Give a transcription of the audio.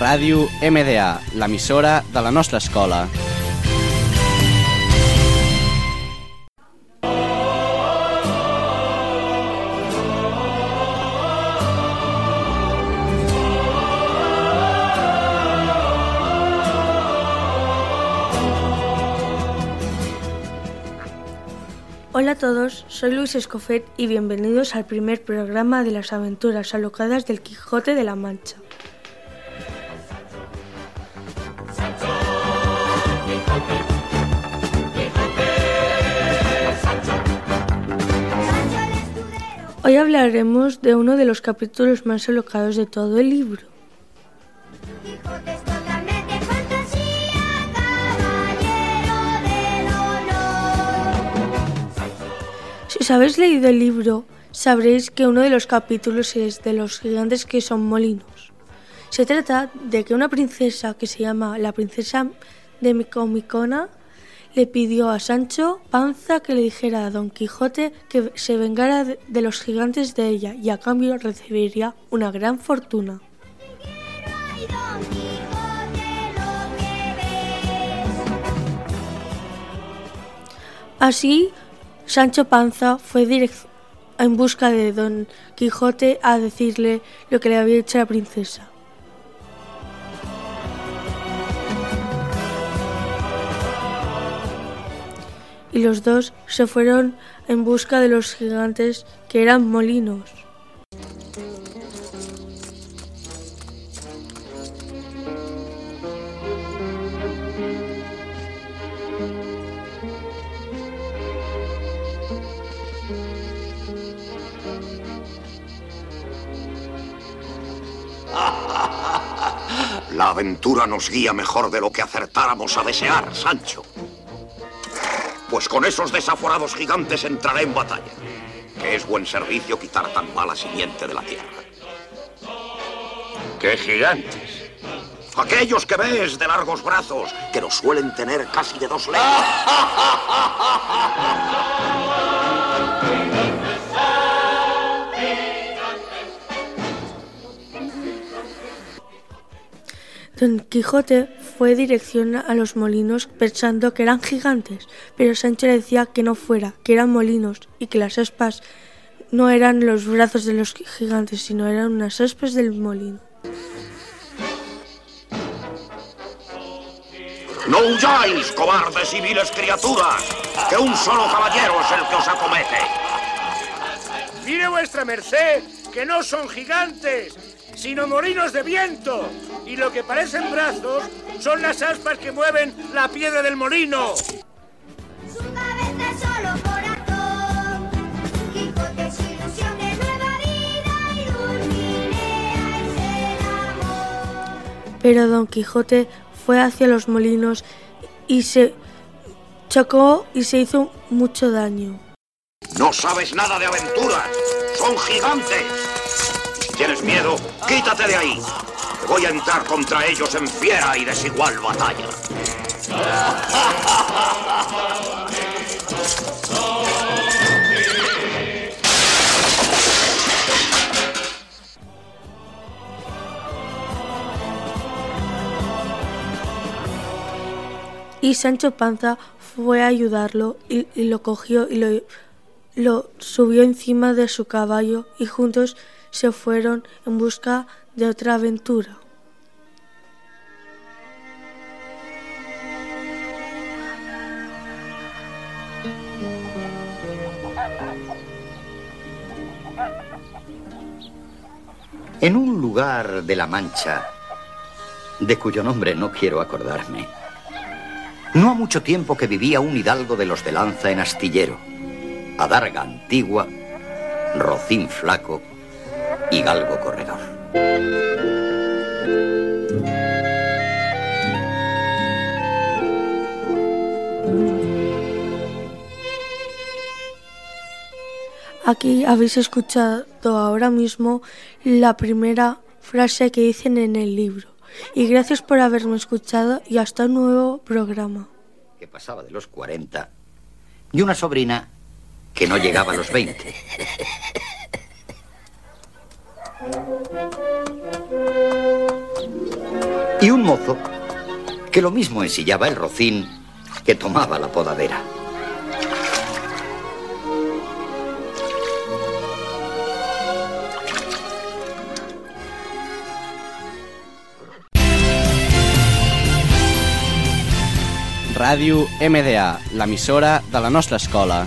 Ràdio MDA, l'emissora de la nostra escola. Hola a todos, soy Luis Escofet y bienvenidos al primer programa de las aventuras alocadas del Quijote de la Mancha. Hoy hablaremos de uno de los capítulos más alocados de todo el libro. Si os habéis leído el libro, sabréis que uno de los capítulos es de los gigantes que son molinos. Se trata de que una princesa que se llama la princesa de Micomicona le pidió a Sancho Panza que le dijera a Don Quijote que se vengara de los gigantes de ella y a cambio recibiría una gran fortuna. Así, Sancho Panza fue en busca de Don Quijote a decirle lo que le había hecho la princesa. Y los dos se fueron en busca de los gigantes que eran molinos. La aventura nos guía mejor de lo que acertáramos a desear, Sancho. Pues con esos desaforados gigantes entraré en batalla. Que es buen servicio quitar tan mala simiente de la tierra. ¿Qué gigantes? Aquellos que ves de largos brazos, que los suelen tener casi de dos leguas. Don Quijote fue dirección a los molinos pensando que eran gigantes, pero Sancho le decía que no fuera, que eran molinos y que las aspas no eran los brazos de los gigantes, sino eran unas aspas del molino. No huyáis, cobardes y viles criaturas, que un solo caballero es el que os acomete. Mire vuestra merced que no son gigantes, sino molinos de viento. Y lo que parecen brazos son las aspas que mueven la piedra del molino. Pero Don Quijote fue hacia los molinos y se chocó y se hizo mucho daño. No sabes nada de aventuras. Son gigantes. Tienes miedo, quítate de ahí. Voy a entrar contra ellos en fiera y desigual batalla. Y Sancho Panza fue a ayudarlo y, lo cogió y lo subió encima de su caballo y juntos se fueron en busca de otra aventura. En un lugar de la Mancha, de cuyo nombre no quiero acordarme, no ha mucho tiempo que vivía un hidalgo de los de lanza en astillero, adarga antigua, rocín flaco y galgo corredor. Aquí habéis escuchado ahora mismo la primera frase que dicen en el libro. Y gracias por haberme escuchado y hasta un nuevo programa. que pasaba de los 40, y una sobrina que no llegaba a los 20. Que lo mismo ensillaba el rocín que tomaba la podadera. Ràdio MDA, l'emissora de la nostra escola.